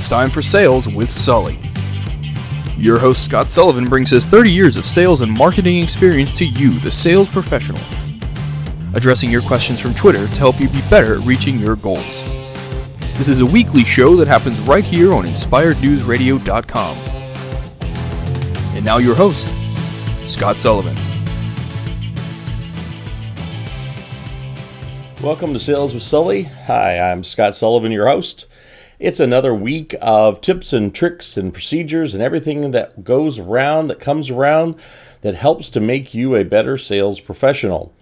It's time for Sales with Sully. Your host, Scott Sullivan, brings his 30 years of sales and marketing experience to you, the sales professional, addressing your questions from Twitter to help you be better at reaching your goals. This is a weekly show that happens right here on InspiredNewsRadio.com. And now, your host, Scott Sullivan. Welcome to Sales with Sully. Hi, I'm Scott Sullivan, your host. It's another week of tips and tricks and procedures and everything that goes around, that comes around, that helps to make you a better sales professional.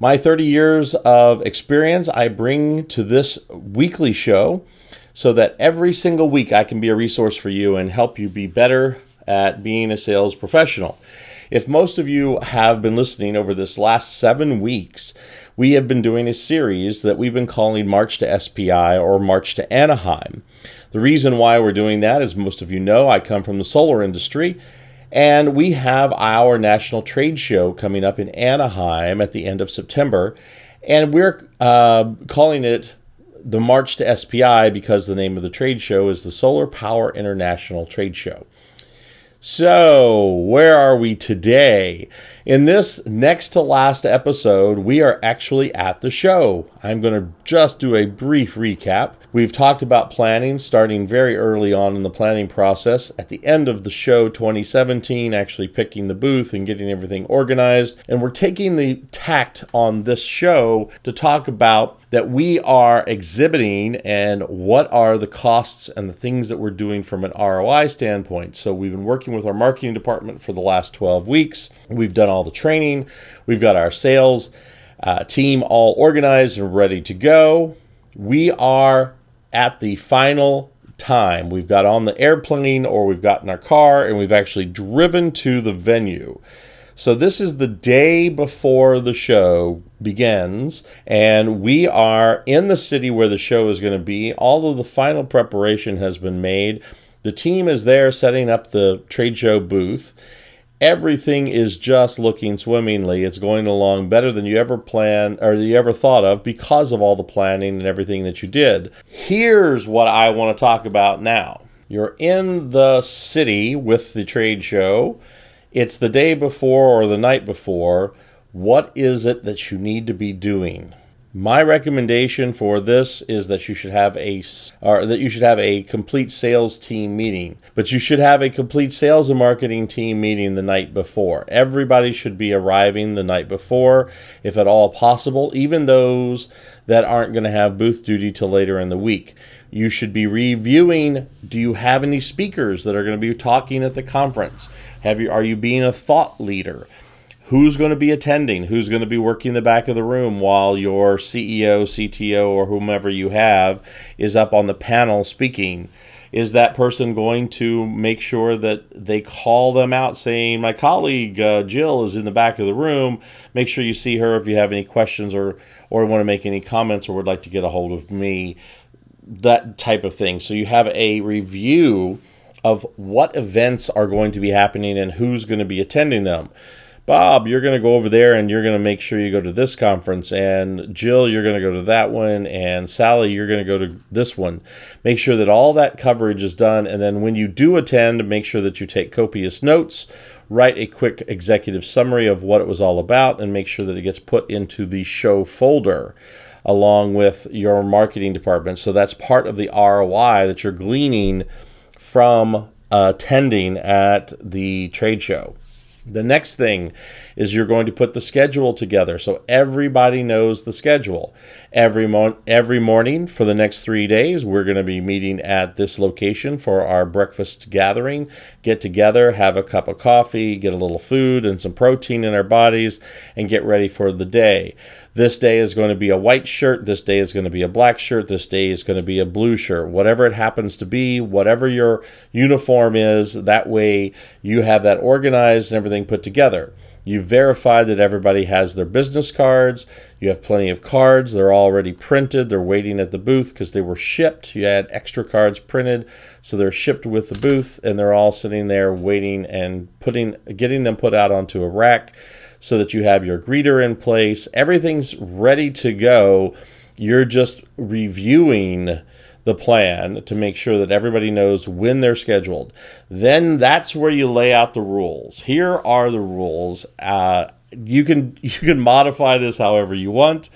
My 30 years of experience I bring to this weekly show so that every single week I can be a resource for you and help you be better at being a sales professional. If most of you have been listening over this last seven weeks, we have been doing a series that we've been calling March to SPI or March to Anaheim. The reason why we're doing that, as most of you know, I come from the solar industry, and we have our national trade show coming up in Anaheim at the end of September, and we're uh, calling it the March to SPI because the name of the trade show is the Solar Power International Trade Show. So, where are we today? In this next to last episode, we are actually at the show. I'm going to just do a brief recap. We've talked about planning starting very early on in the planning process. At the end of the show 2017, actually picking the booth and getting everything organized. And we're taking the tact on this show to talk about that we are exhibiting and what are the costs and the things that we're doing from an ROI standpoint. So we've been working with our marketing department for the last 12 weeks. We've done all the training. We've got our sales uh, team all organized and ready to go. We are at the final time. We've got on the airplane or we've got in our car and we've actually driven to the venue. So this is the day before the show begins, and we are in the city where the show is going to be. All of the final preparation has been made. The team is there setting up the trade show booth. Everything is just looking swimmingly. It's going along better than you ever planned or you ever thought of because of all the planning and everything that you did. Here's what I want to talk about now. You're in the city with the trade show it's the day before or the night before. What is it that you need to be doing? My recommendation for this is that you should have a or that you should have a complete sales team meeting. But you should have a complete sales and marketing team meeting the night before. Everybody should be arriving the night before if at all possible, even those that aren't going to have booth duty till later in the week. You should be reviewing do you have any speakers that are going to be talking at the conference? Have you are you being a thought leader? Who's going to be attending? Who's going to be working the back of the room while your CEO, CTO, or whomever you have is up on the panel speaking? Is that person going to make sure that they call them out saying, My colleague uh, Jill is in the back of the room? Make sure you see her if you have any questions or, or want to make any comments or would like to get a hold of me. That type of thing. So you have a review of what events are going to be happening and who's going to be attending them. Bob, you're going to go over there and you're going to make sure you go to this conference. And Jill, you're going to go to that one. And Sally, you're going to go to this one. Make sure that all that coverage is done. And then when you do attend, make sure that you take copious notes, write a quick executive summary of what it was all about, and make sure that it gets put into the show folder along with your marketing department. So that's part of the ROI that you're gleaning from uh, attending at the trade show. The next thing is you're going to put the schedule together so everybody knows the schedule. Every mo- every morning for the next 3 days we're going to be meeting at this location for our breakfast gathering. Get together, have a cup of coffee, get a little food and some protein in our bodies and get ready for the day. This day is going to be a white shirt. This day is going to be a black shirt. This day is going to be a blue shirt. Whatever it happens to be, whatever your uniform is, that way you have that organized and everything put together. You verify that everybody has their business cards. You have plenty of cards. They're already printed. They're waiting at the booth because they were shipped. You had extra cards printed, so they're shipped with the booth, and they're all sitting there waiting and putting, getting them put out onto a rack so that you have your greeter in place. Everything's ready to go. You're just reviewing the plan to make sure that everybody knows when they're scheduled. Then that's where you lay out the rules. Here are the rules. Uh, you can you can modify this however you want.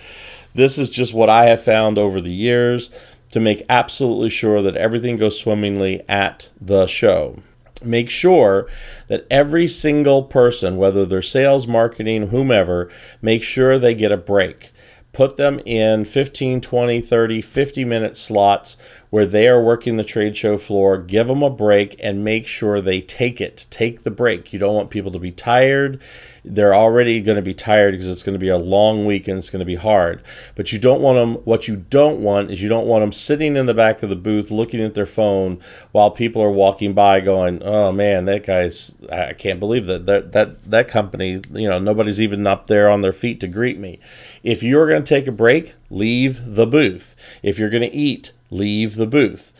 This is just what I have found over the years to make absolutely sure that everything goes swimmingly at the show. Make sure that every single person, whether they're sales, marketing, whomever, make sure they get a break put them in 15, 20, 30, 50 minute slots where they are working the trade show floor. Give them a break and make sure they take it. Take the break. You don't want people to be tired. They're already going to be tired because it's going to be a long week and it's going to be hard. But you don't want them, what you don't want is you don't want them sitting in the back of the booth looking at their phone while people are walking by going, oh man, that guy's, I can't believe that, that, that, that company, you know, nobody's even up there on their feet to greet me if you're going to take a break, leave the booth. If you're going to eat, leave the booth.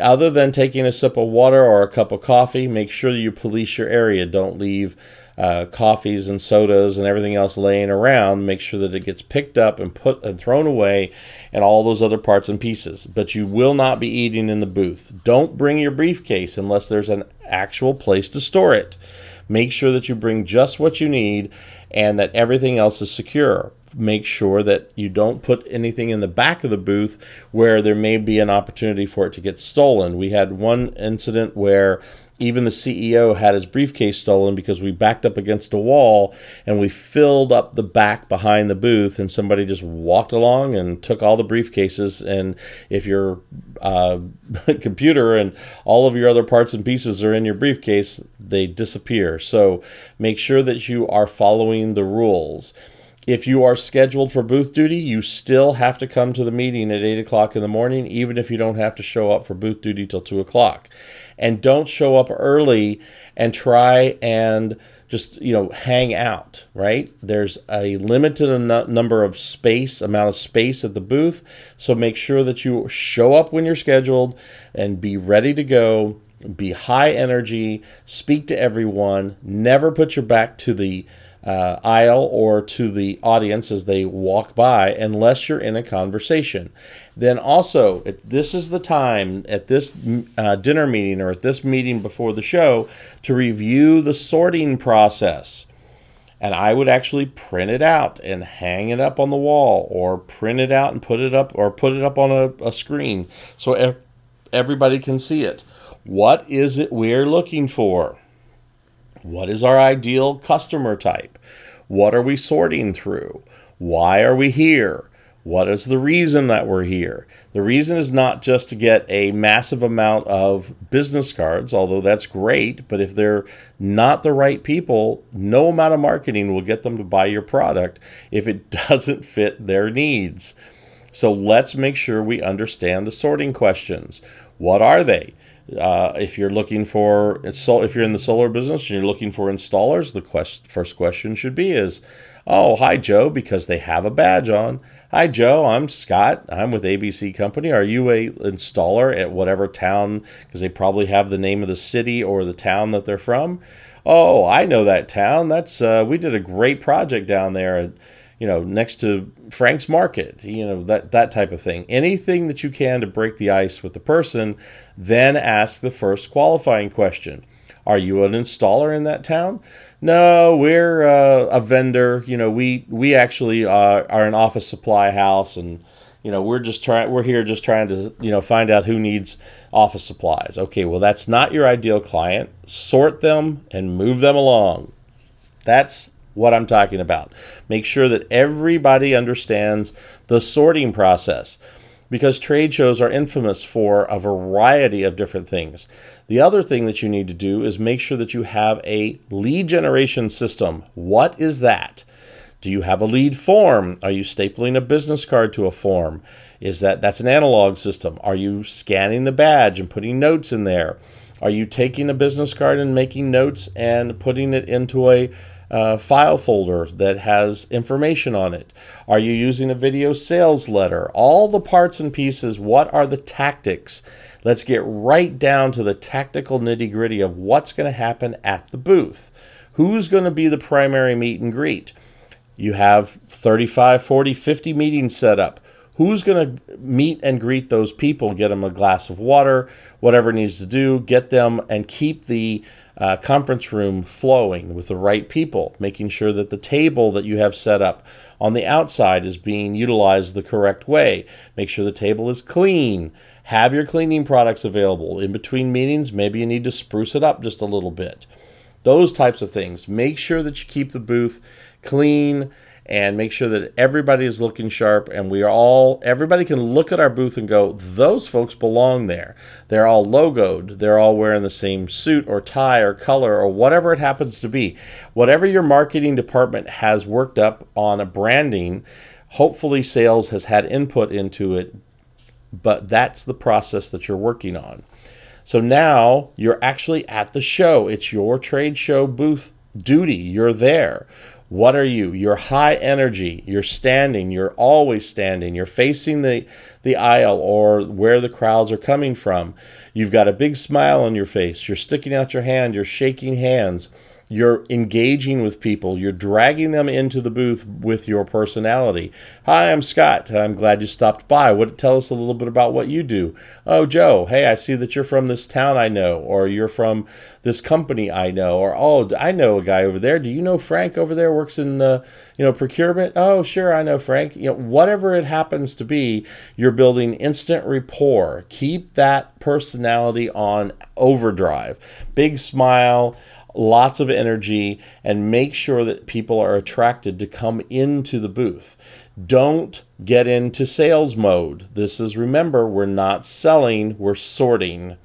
Other than taking a sip of water or a cup of coffee, make sure you police your area. Don't leave uh, coffees and sodas and everything else laying around. Make sure that it gets picked up and put and thrown away, and all those other parts and pieces. But you will not be eating in the booth. Don't bring your briefcase unless there's an actual place to store it. Make sure that you bring just what you need and that everything else is secure make sure that you don't put anything in the back of the booth where there may be an opportunity for it to get stolen. We had one incident where even the CEO had his briefcase stolen because we backed up against a wall and we filled up the back behind the booth and somebody just walked along and took all the briefcases. And if your uh, computer and all of your other parts and pieces are in your briefcase they disappear. So make sure that you are following the rules if you are scheduled for booth duty, you still have to come to the meeting at 8 o'clock in the morning, even if you don't have to show up for booth duty till 2 o'clock. And don't show up early and try and just you know hang out right? There's a limited number of space amount of space at the booth. So make sure that you show up when you're scheduled and be ready to go. Be high energy. Speak to everyone. Never put your back to the uh, aisle or to the audience as they walk by unless you're in a conversation. Then also, this is the time at this uh, dinner meeting or at this meeting before the show to review the sorting process. And I would actually print it out and hang it up on the wall or print it out and put it up or put it up on a, a screen so everybody can see it. What is it we're looking for? What is our ideal customer type? What are we sorting through? Why are we here? What is the reason that we're here? The reason is not just to get a massive amount of business cards, although that's great, but if they're not the right people, no amount of marketing will get them to buy your product if it doesn't fit their needs. So let's make sure we understand the sorting questions. What are they? Uh, if you're looking for if you're in the solar business and you're looking for installers, the quest, first question should be is, "Oh, hi Joe," because they have a badge on. Hi Joe, I'm Scott. I'm with ABC Company. Are you a installer at whatever town? Because they probably have the name of the city or the town that they're from. Oh, I know that town. That's uh, we did a great project down there you know, next to Frank's Market, you know, that, that type of thing. Anything that you can to break the ice with the person, then ask the first qualifying question. Are you an installer in that town? No, we're uh, a vendor. You know, we we actually are, are an office supply house, and you know we're just trying. We're here just trying to you know find out who needs office supplies. Okay, well that's not your ideal client. Sort them and move them along. That's what I'm talking about. Make sure that everybody understands the sorting process because trade shows are infamous for a variety of different things. The other thing that you need to do is make sure that you have a lead generation system. What is that? Do you have a lead form? Are you stapling a business card to a form? Is that that's an analog system? Are you scanning the badge and putting notes in there? Are you taking a business card and making notes and putting it into a uh, file folder that has information on it? Are you using a video sales letter? All the parts and pieces, what are the tactics? Let's get right down to the tactical nitty gritty of what's going to happen at the booth. Who's going to be the primary meet and greet? You have 35, 40, 50 meetings set up. who's going to meet and greet those people, get them a glass of water, whatever needs to do, get them and keep the uh, conference room flowing with the right people, making sure that the table that you have set up on the outside is being utilized the correct way. Make sure the table is clean. Have your cleaning products available. In between meetings, maybe you need to spruce it up just a little bit. Those types of things. Make sure that you keep the booth clean and make sure that everybody is looking sharp and we are all everybody can look at our booth and go those folks belong there. They're all logoed. They're all wearing the same suit or tie or color or whatever it happens to be. Whatever your marketing department has worked up on a branding hopefully sales has had input into it but that's the process that you're working on. So now you're actually at the show. It's your trade show booth duty. You're there what are you? You're high energy. You're standing. You're always standing. You're facing the, the aisle or where the crowds are coming from. You've got a big smile on your face. You're sticking out your hand. You're shaking hands. You're engaging with people. You're dragging them into the booth with your personality. Hi, I'm Scott. I'm glad you stopped by. What tell us a little bit about what you do? Oh, Joe. Hey, I see that you're from this town I know, or you're from this company I know, or oh, I know a guy over there. Do you know Frank over there works in uh, you know procurement? Oh, sure, I know Frank. You know, whatever it happens to be, you're building instant rapport. Keep that personality on overdrive. Big smile lots of energy, and make sure that people are attracted to come into the booth. Don't get into sales mode. This is, remember, we're not selling, we're sorting.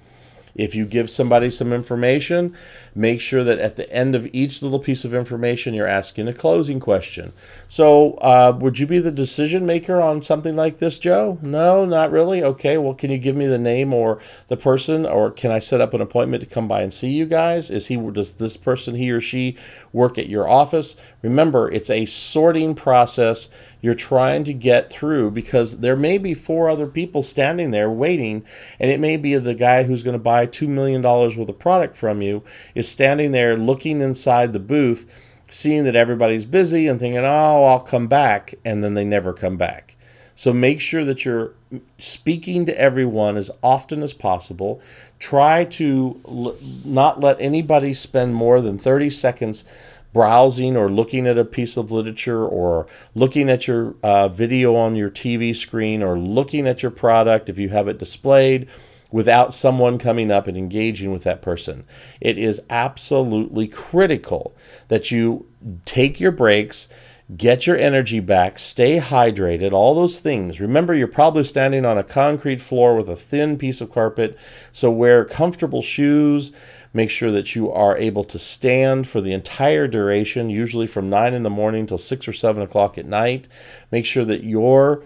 If you give somebody some information, make sure that at the end of each little piece of information, you're asking a closing question. So, uh, would you be the decision maker on something like this, Joe? No, not really. Okay, well, can you give me the name or the person, or can I set up an appointment to come by and see you guys? Is he does this person, he or she, work at your office? Remember, it's a sorting process you're trying to get through because there may be four other people standing there waiting, and it may be the guy who's going to buy $2 million worth of product from you is standing there looking inside the booth, seeing that everybody's busy and thinking, oh, I'll come back, and then they never come back. So make sure that you're speaking to everyone as often as possible. Try to l- not let anybody spend more than 30 seconds browsing or looking at a piece of literature or looking at your uh, video on your TV screen or looking at your product if you have it displayed without someone coming up and engaging with that person. It is absolutely critical that you take your breaks, get your energy back, stay hydrated, all those things. Remember, you're probably standing on a concrete floor with a thin piece of carpet, so wear comfortable shoes Make sure that you are able to stand for the entire duration, usually from 9 in the morning till 6 or 7 o'clock at night. Make sure that your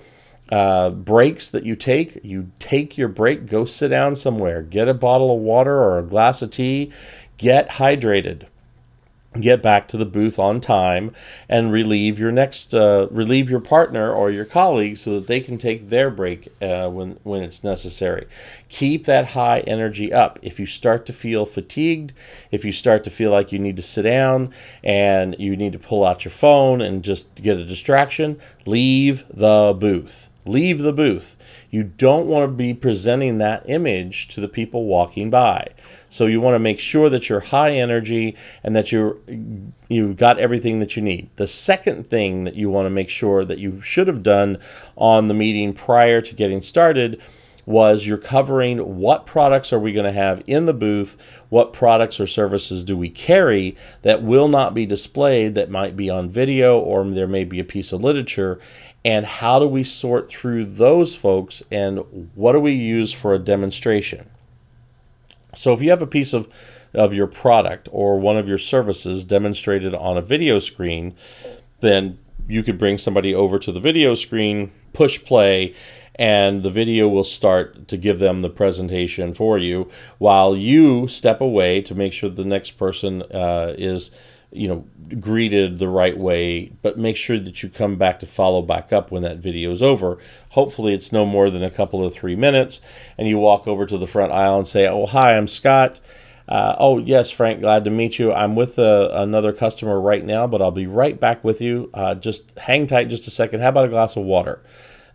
uh, breaks that you take, you take your break, go sit down somewhere, get a bottle of water or a glass of tea, get hydrated get back to the booth on time and relieve your next uh, relieve your partner or your colleague so that they can take their break uh, when when it's necessary. Keep that high energy up. If you start to feel fatigued if you start to feel like you need to sit down and you need to pull out your phone and just get a distraction leave the booth leave the booth you don't want to be presenting that image to the people walking by so you want to make sure that you're high energy and that you're you've got everything that you need. The second thing that you want to make sure that you should have done on the meeting prior to getting started was you're covering what products are we going to have in the booth, what products or services do we carry that will not be displayed that might be on video or there may be a piece of literature and how do we sort through those folks and what do we use for a demonstration. So if you have a piece of, of your product or one of your services demonstrated on a video screen, then you could bring somebody over to the video screen, push play, and the video will start to give them the presentation for you while you step away to make sure the next person uh, is you know greeted the right way but make sure that you come back to follow back up when that video is over. Hopefully it's no more than a couple of three minutes and you walk over to the front aisle and say oh hi i'm scott. Uh, oh yes frank glad to meet you. I'm with uh, another customer right now but i'll be right back with you. Uh, just hang tight just a second. How about a glass of water?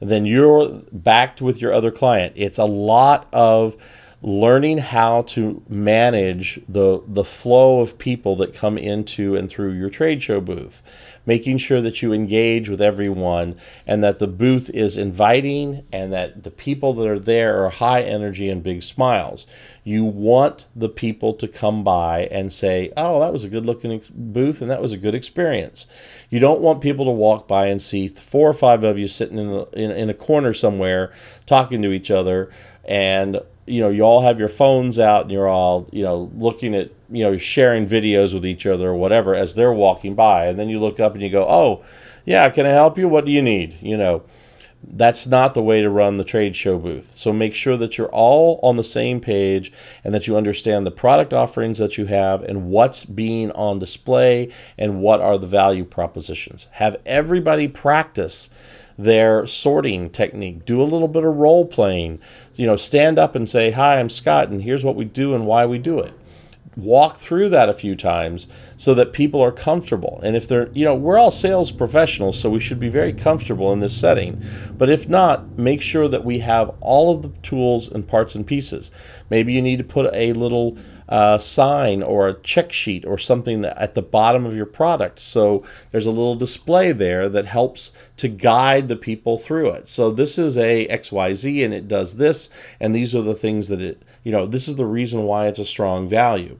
Then you're backed with your other client. It's a lot of learning how to manage the the flow of people that come into and through your trade show booth making sure that you engage with everyone and that the booth is inviting and that the people that are there are high energy and big smiles. You want the people to come by and say oh that was a good looking booth and that was a good experience. You don't want people to walk by and see four or five of you sitting in a, in, in a corner somewhere talking to each other and you know you all have your phones out and you're all you know looking at you know sharing videos with each other or whatever as they're walking by. And then you look up and you go oh yeah can i help you? What do you need? You know that's not the way to run the trade show booth. So make sure that you're all on the same page and that you understand the product offerings that you have and what's being on display and what are the value propositions. Have everybody practice their sorting technique do a little bit of role playing you know, stand up and say, Hi, I'm Scott, and here's what we do and why we do it. Walk through that a few times so that people are comfortable. And if they're, you know, we're all sales professionals, so we should be very comfortable in this setting. But if not, make sure that we have all of the tools and parts and pieces. Maybe you need to put a little uh, sign or a check sheet or something at the bottom of your product. So there's a little display there that helps to guide the people through it. So this is a XYZ and it does this, and these are the things that it, you know, this is the reason why it's a strong value.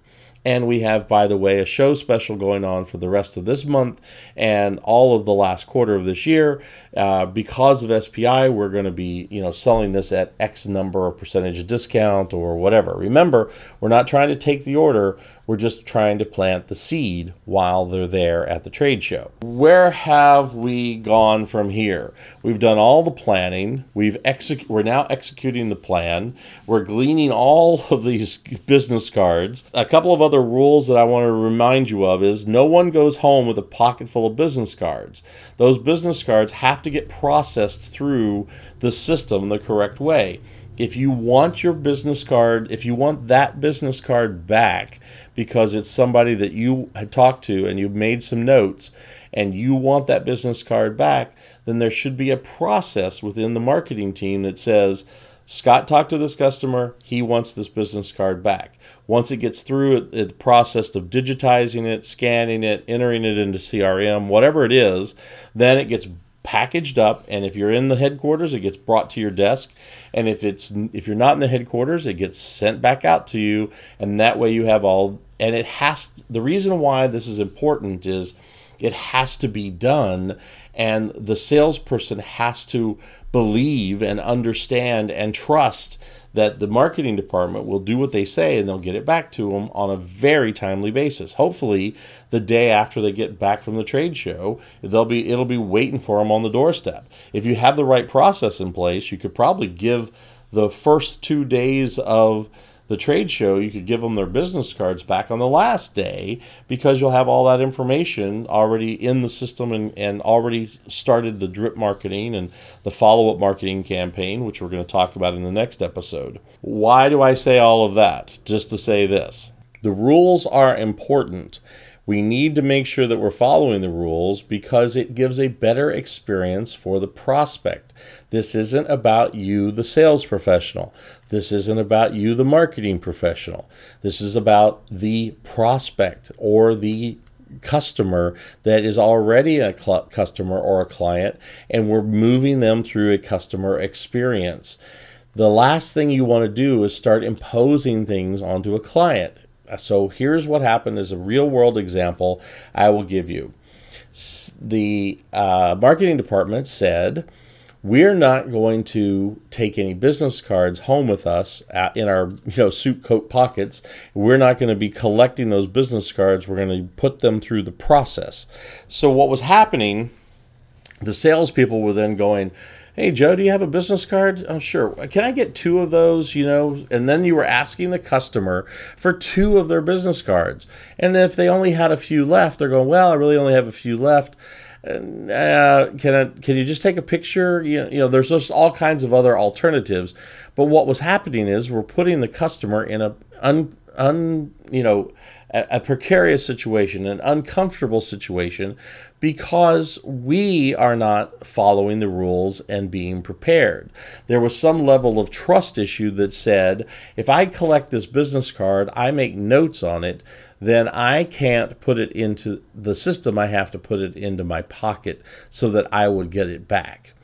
And we have, by the way, a show special going on for the rest of this month and all of the last quarter of this year. Uh, because of SPI, we're going to be, you know, selling this at X number of percentage discount or whatever. Remember, we're not trying to take the order. We're just trying to plant the seed while they're there at the trade show. Where have we gone from here? We've done all the planning. We've exec- we're now executing the plan. We're gleaning all of these business cards. A couple of other rules that I want to remind you of is no one goes home with a pocket full of business cards. Those business cards have to get processed through the system the correct way if you want your business card, if you want that business card back because it's somebody that you had talked to and you've made some notes and you want that business card back, then there should be a process within the marketing team that says, Scott talked to this customer, he wants this business card back. Once it gets through the process of digitizing it, scanning it, entering it into CRM, whatever it is, then it gets packaged up. And if you're in the headquarters it gets brought to your desk. And if it's if you're not in the headquarters it gets sent back out to you. And that way you have all and it has the reason why this is important is it has to be done and the salesperson has to believe and understand and trust that the marketing department will do what they say and they'll get it back to them on a very timely basis. Hopefully, the day after they get back from the trade show, they'll be it'll be waiting for them on the doorstep. If you have the right process in place, you could probably give the first 2 days of the trade show, you could give them their business cards back on the last day because you'll have all that information already in the system and, and already started the drip marketing and the follow up marketing campaign, which we're going to talk about in the next episode. Why do I say all of that? Just to say this the rules are important. We need to make sure that we're following the rules because it gives a better experience for the prospect. This isn't about you, the sales professional. This isn't about you, the marketing professional. This is about the prospect or the customer that is already a cl- customer or a client, and we're moving them through a customer experience. The last thing you want to do is start imposing things onto a client. So here's what happened. As a real world example I will give you. The uh, marketing department said, we're not going to take any business cards home with us at, in our you know suit coat pockets. We're not going to be collecting those business cards. We're going to put them through the process. So what was happening the salespeople were then going hey joe do you have a business card? Oh sure. Can i get two of those? you know? And then you were asking the customer for two of their business cards. And if they only had a few left they're going well i really only have a few left. Uh, can I, can you just take a picture? You know, you know, there's just all kinds of other alternatives. But what was happening is we're putting the customer in a un, un you know a, precarious situation, an uncomfortable situation, because we are not following the rules and being prepared. There was some level of trust issue that said, if I collect this business card, I make notes on it, then I can't put it into the system. I have to put it into my pocket so that I would get it back.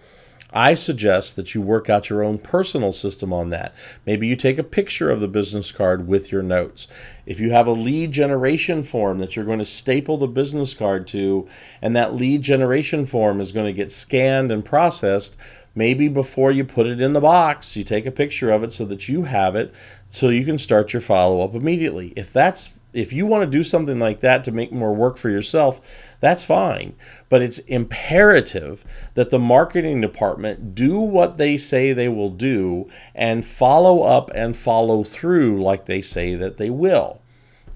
I suggest that you work out your own personal system on that. Maybe you take a picture of the business card with your notes. If you have a lead generation form that you're going to staple the business card to, and that lead generation form is going to get scanned and processed, maybe before you put it in the box, you take a picture of it so that you have it so you can start your follow up immediately. If that's if you want to do something like that to make more work for yourself, that's fine. But it's imperative that the marketing department do what they say they will do and follow up and follow through like they say that they will.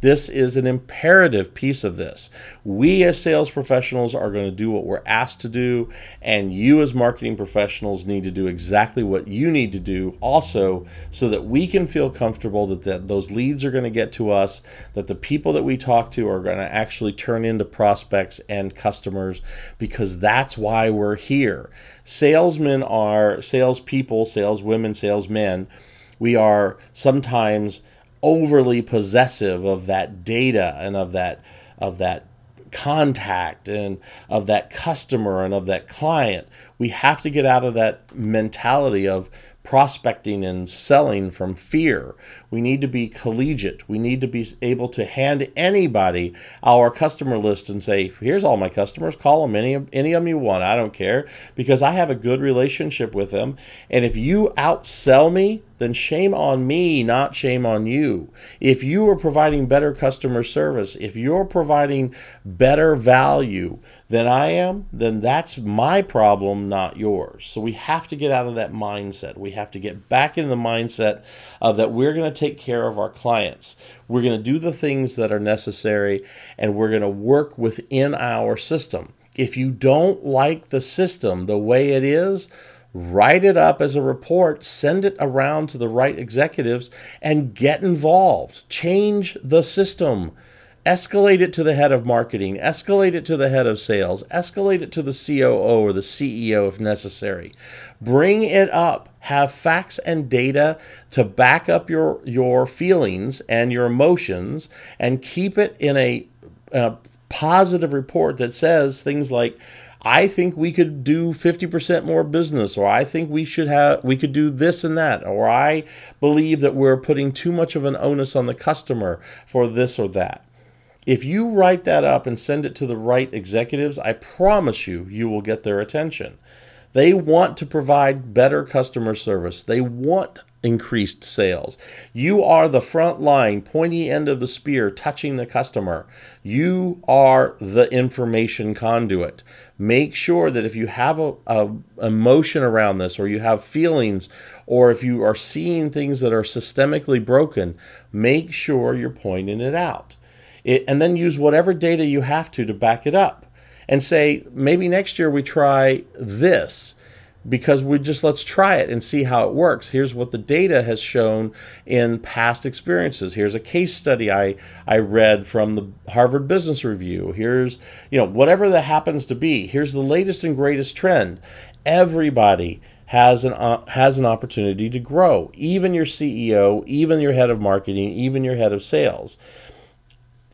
This is an imperative piece of this. We as sales professionals are going to do what we're asked to do, and you as marketing professionals need to do exactly what you need to do also so that we can feel comfortable that, that those leads are going to get to us, that the people that we talk to are going to actually turn into prospects and customers because that's why we're here. Salesmen are salespeople, saleswomen, salesmen. We are sometimes overly possessive of that data and of that of that contact and of that customer and of that client. We have to get out of that mentality of prospecting and selling from fear. We need to be collegiate. We need to be able to hand anybody our customer list and say, "Here's all my customers. Call them any any of them you want. I don't care because I have a good relationship with them. And if you outsell me, then shame on me, not shame on you. If you are providing better customer service, if you're providing better value than I am, then that's my problem, not yours. So we have to get out of that mindset. We have to get back in the mindset of that we're going to take care of our clients. We're going to do the things that are necessary and we're going to work within our system. If you don't like the system the way it is, write it up as a report, send it around to the right executives, and get involved. Change the system. Escalate it to the head of marketing, escalate it to the head of sales, escalate it to the COO or the CEO if necessary. Bring it up. Have facts and data to back up your, your feelings and your emotions and keep it in a, a positive report that says things like, I think we could do 50% more business or I think we should have we could do this and that or I believe that we're putting too much of an onus on the customer for this or that. If you write that up and send it to the right executives, I promise you you will get their attention. They want to provide better customer service. They want increased sales. You are the front line, pointy end of the spear, touching the customer. You are the information conduit. Make sure that if you have a, a emotion around this, or you have feelings, or if you are seeing things that are systemically broken, make sure you're pointing it out. It, and then use whatever data you have to to back it up and say maybe next year we try this because we just let's try it and see how it works. Here's what the data has shown in past experiences. Here's a case study I I read from the Harvard Business Review. Here's, you know, whatever that happens to be. Here's the latest and greatest trend. Everybody has an uh, has an opportunity to grow. Even your CEO, even your head of marketing, even your head of sales.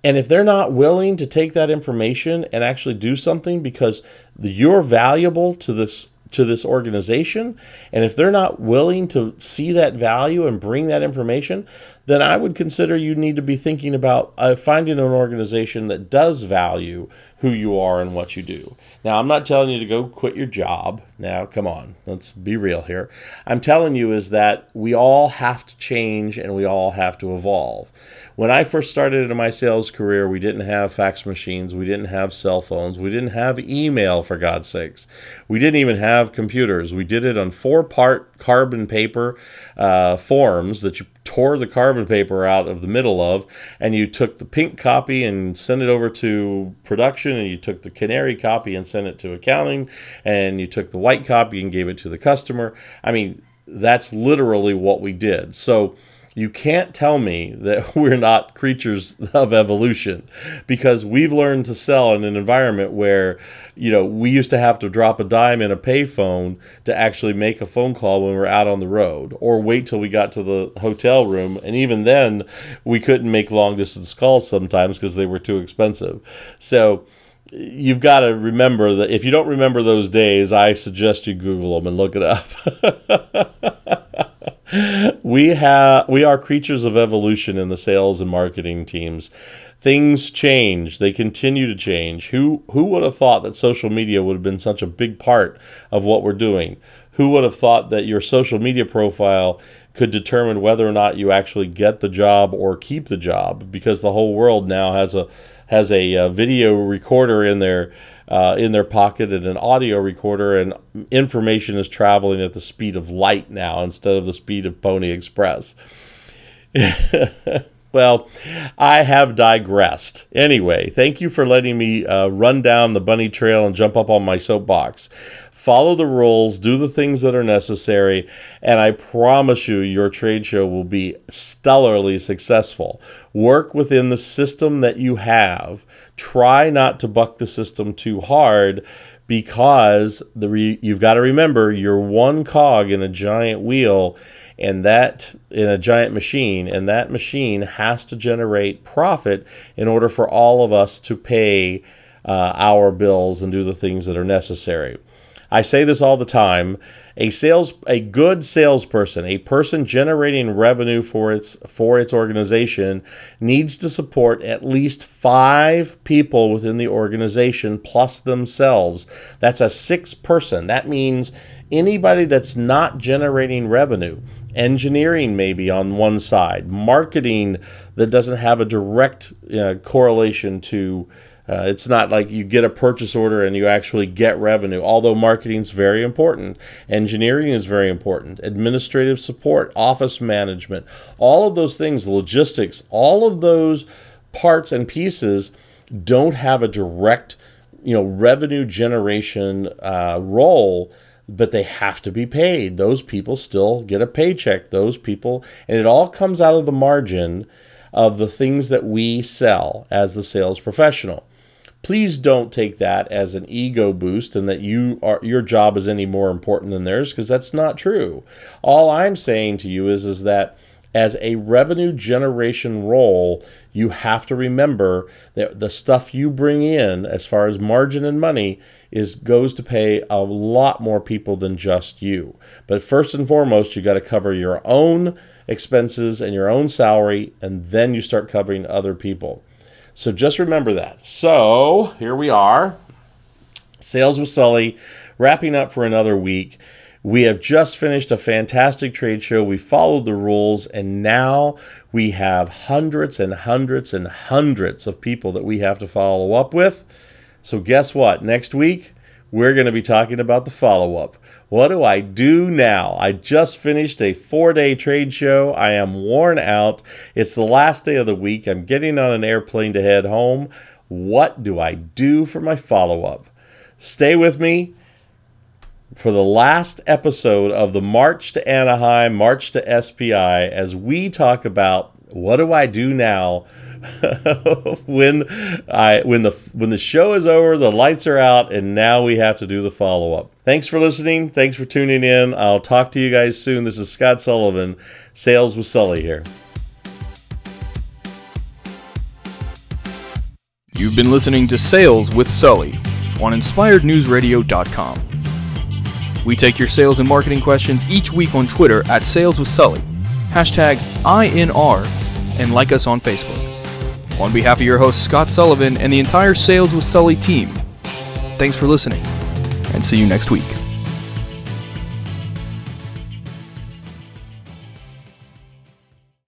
And if they're not willing to take that information and actually do something because you're valuable to this to this organization, and if they're not willing to see that value and bring that information, then I would consider you need to be thinking about uh, finding an organization that does value who you are and what you do. Now, I'm not telling you to go quit your job. Now, come on, let's be real here. I'm telling you is that we all have to change and we all have to evolve. When I first started in my sales career, we didn't have fax machines, we didn't have cell phones, we didn't have email, for God's sakes. We didn't even have computers. We did it on four part carbon paper uh, forms that you tore the carbon paper out of the middle of, and you took the pink copy and sent it over to production, and you took the canary copy and sent it to accounting, and you took the white copy and gave it to the customer. I mean, that's literally what we did. So You can't tell me that we're not creatures of evolution because we've learned to sell in an environment where, you know, we used to have to drop a dime in a payphone to actually make a phone call when we're out on the road or wait till we got to the hotel room. And even then, we couldn't make long distance calls sometimes because they were too expensive. So, you've got to remember that if you don't remember those days, I suggest you Google them and look it up. we have we are creatures of evolution in the sales and marketing teams. Things change; they continue to change. Who who would have thought that social media would have been such a big part of what we're doing? Who would have thought that your social media profile could determine whether or not you actually get the job or keep the job? Because the whole world now has a has a, a video recorder in their uh, in their pocket and an audio recorder, and information is traveling at the speed of light now instead of the speed of Pony Express. well, I have digressed. Anyway, thank you for letting me uh, run down the bunny trail and jump up on my soapbox follow the rules, do the things that are necessary, and I promise you, your trade show will be stellarly successful. Work within the system that you have. Try not to buck the system too hard because the re- you've got to remember you're one cog in a giant wheel and that in a giant machine and that machine has to generate profit in order for all of us to pay uh, our bills and do the things that are necessary I say this all the time. A sales a good salesperson, a person generating revenue for its for its organization needs to support at least 5 people within the organization plus themselves. That's a 6 person. That means anybody that's not generating revenue engineering maybe on one side marketing that doesn't have a direct uh, correlation to uh, it's not like you get a purchase order and you actually get revenue, although marketing is very important. Engineering is very important. Administrative support, office management, all of those things, logistics, all of those parts and pieces don't have a direct you know revenue generation uh, role but they have to be paid those people still get a paycheck those people and it all comes out of the margin of the things that we sell as the sales professional please don't take that as an ego boost and that you are your job is any more important than theirs because that's not true. All I'm saying to you is is that as a revenue generation role, you have to remember that the stuff you bring in as far as margin and money is goes to pay a lot more people than just you. But first and foremost, you got to cover your own expenses and your own salary and then you start covering other people. So just remember that. So here we are. Sales with Sully, wrapping up for another week. We have just finished a fantastic trade show. We followed the rules, and now we have hundreds and hundreds and hundreds of people that we have to follow up with. So, guess what? Next week, we're going to be talking about the follow up. What do I do now? I just finished a four day trade show. I am worn out. It's the last day of the week. I'm getting on an airplane to head home. What do I do for my follow up? Stay with me for the last episode of the March to Anaheim, March to SPI, as we talk about what do I do now when I when the when the show is over, the lights are out, and now we have to do the follow up. Thanks for listening. Thanks for tuning in. I'll talk to you guys soon. This is Scott Sullivan, Sales with Sully here. You've been listening to Sales with Sully on InspiredNewsRadio.com. We take your sales and marketing questions each week on Twitter at Sales with Sully, hashtag INR, and like us on Facebook. On behalf of your host, Scott Sullivan, and the entire Sales with Sully team, thanks for listening, and see you next week.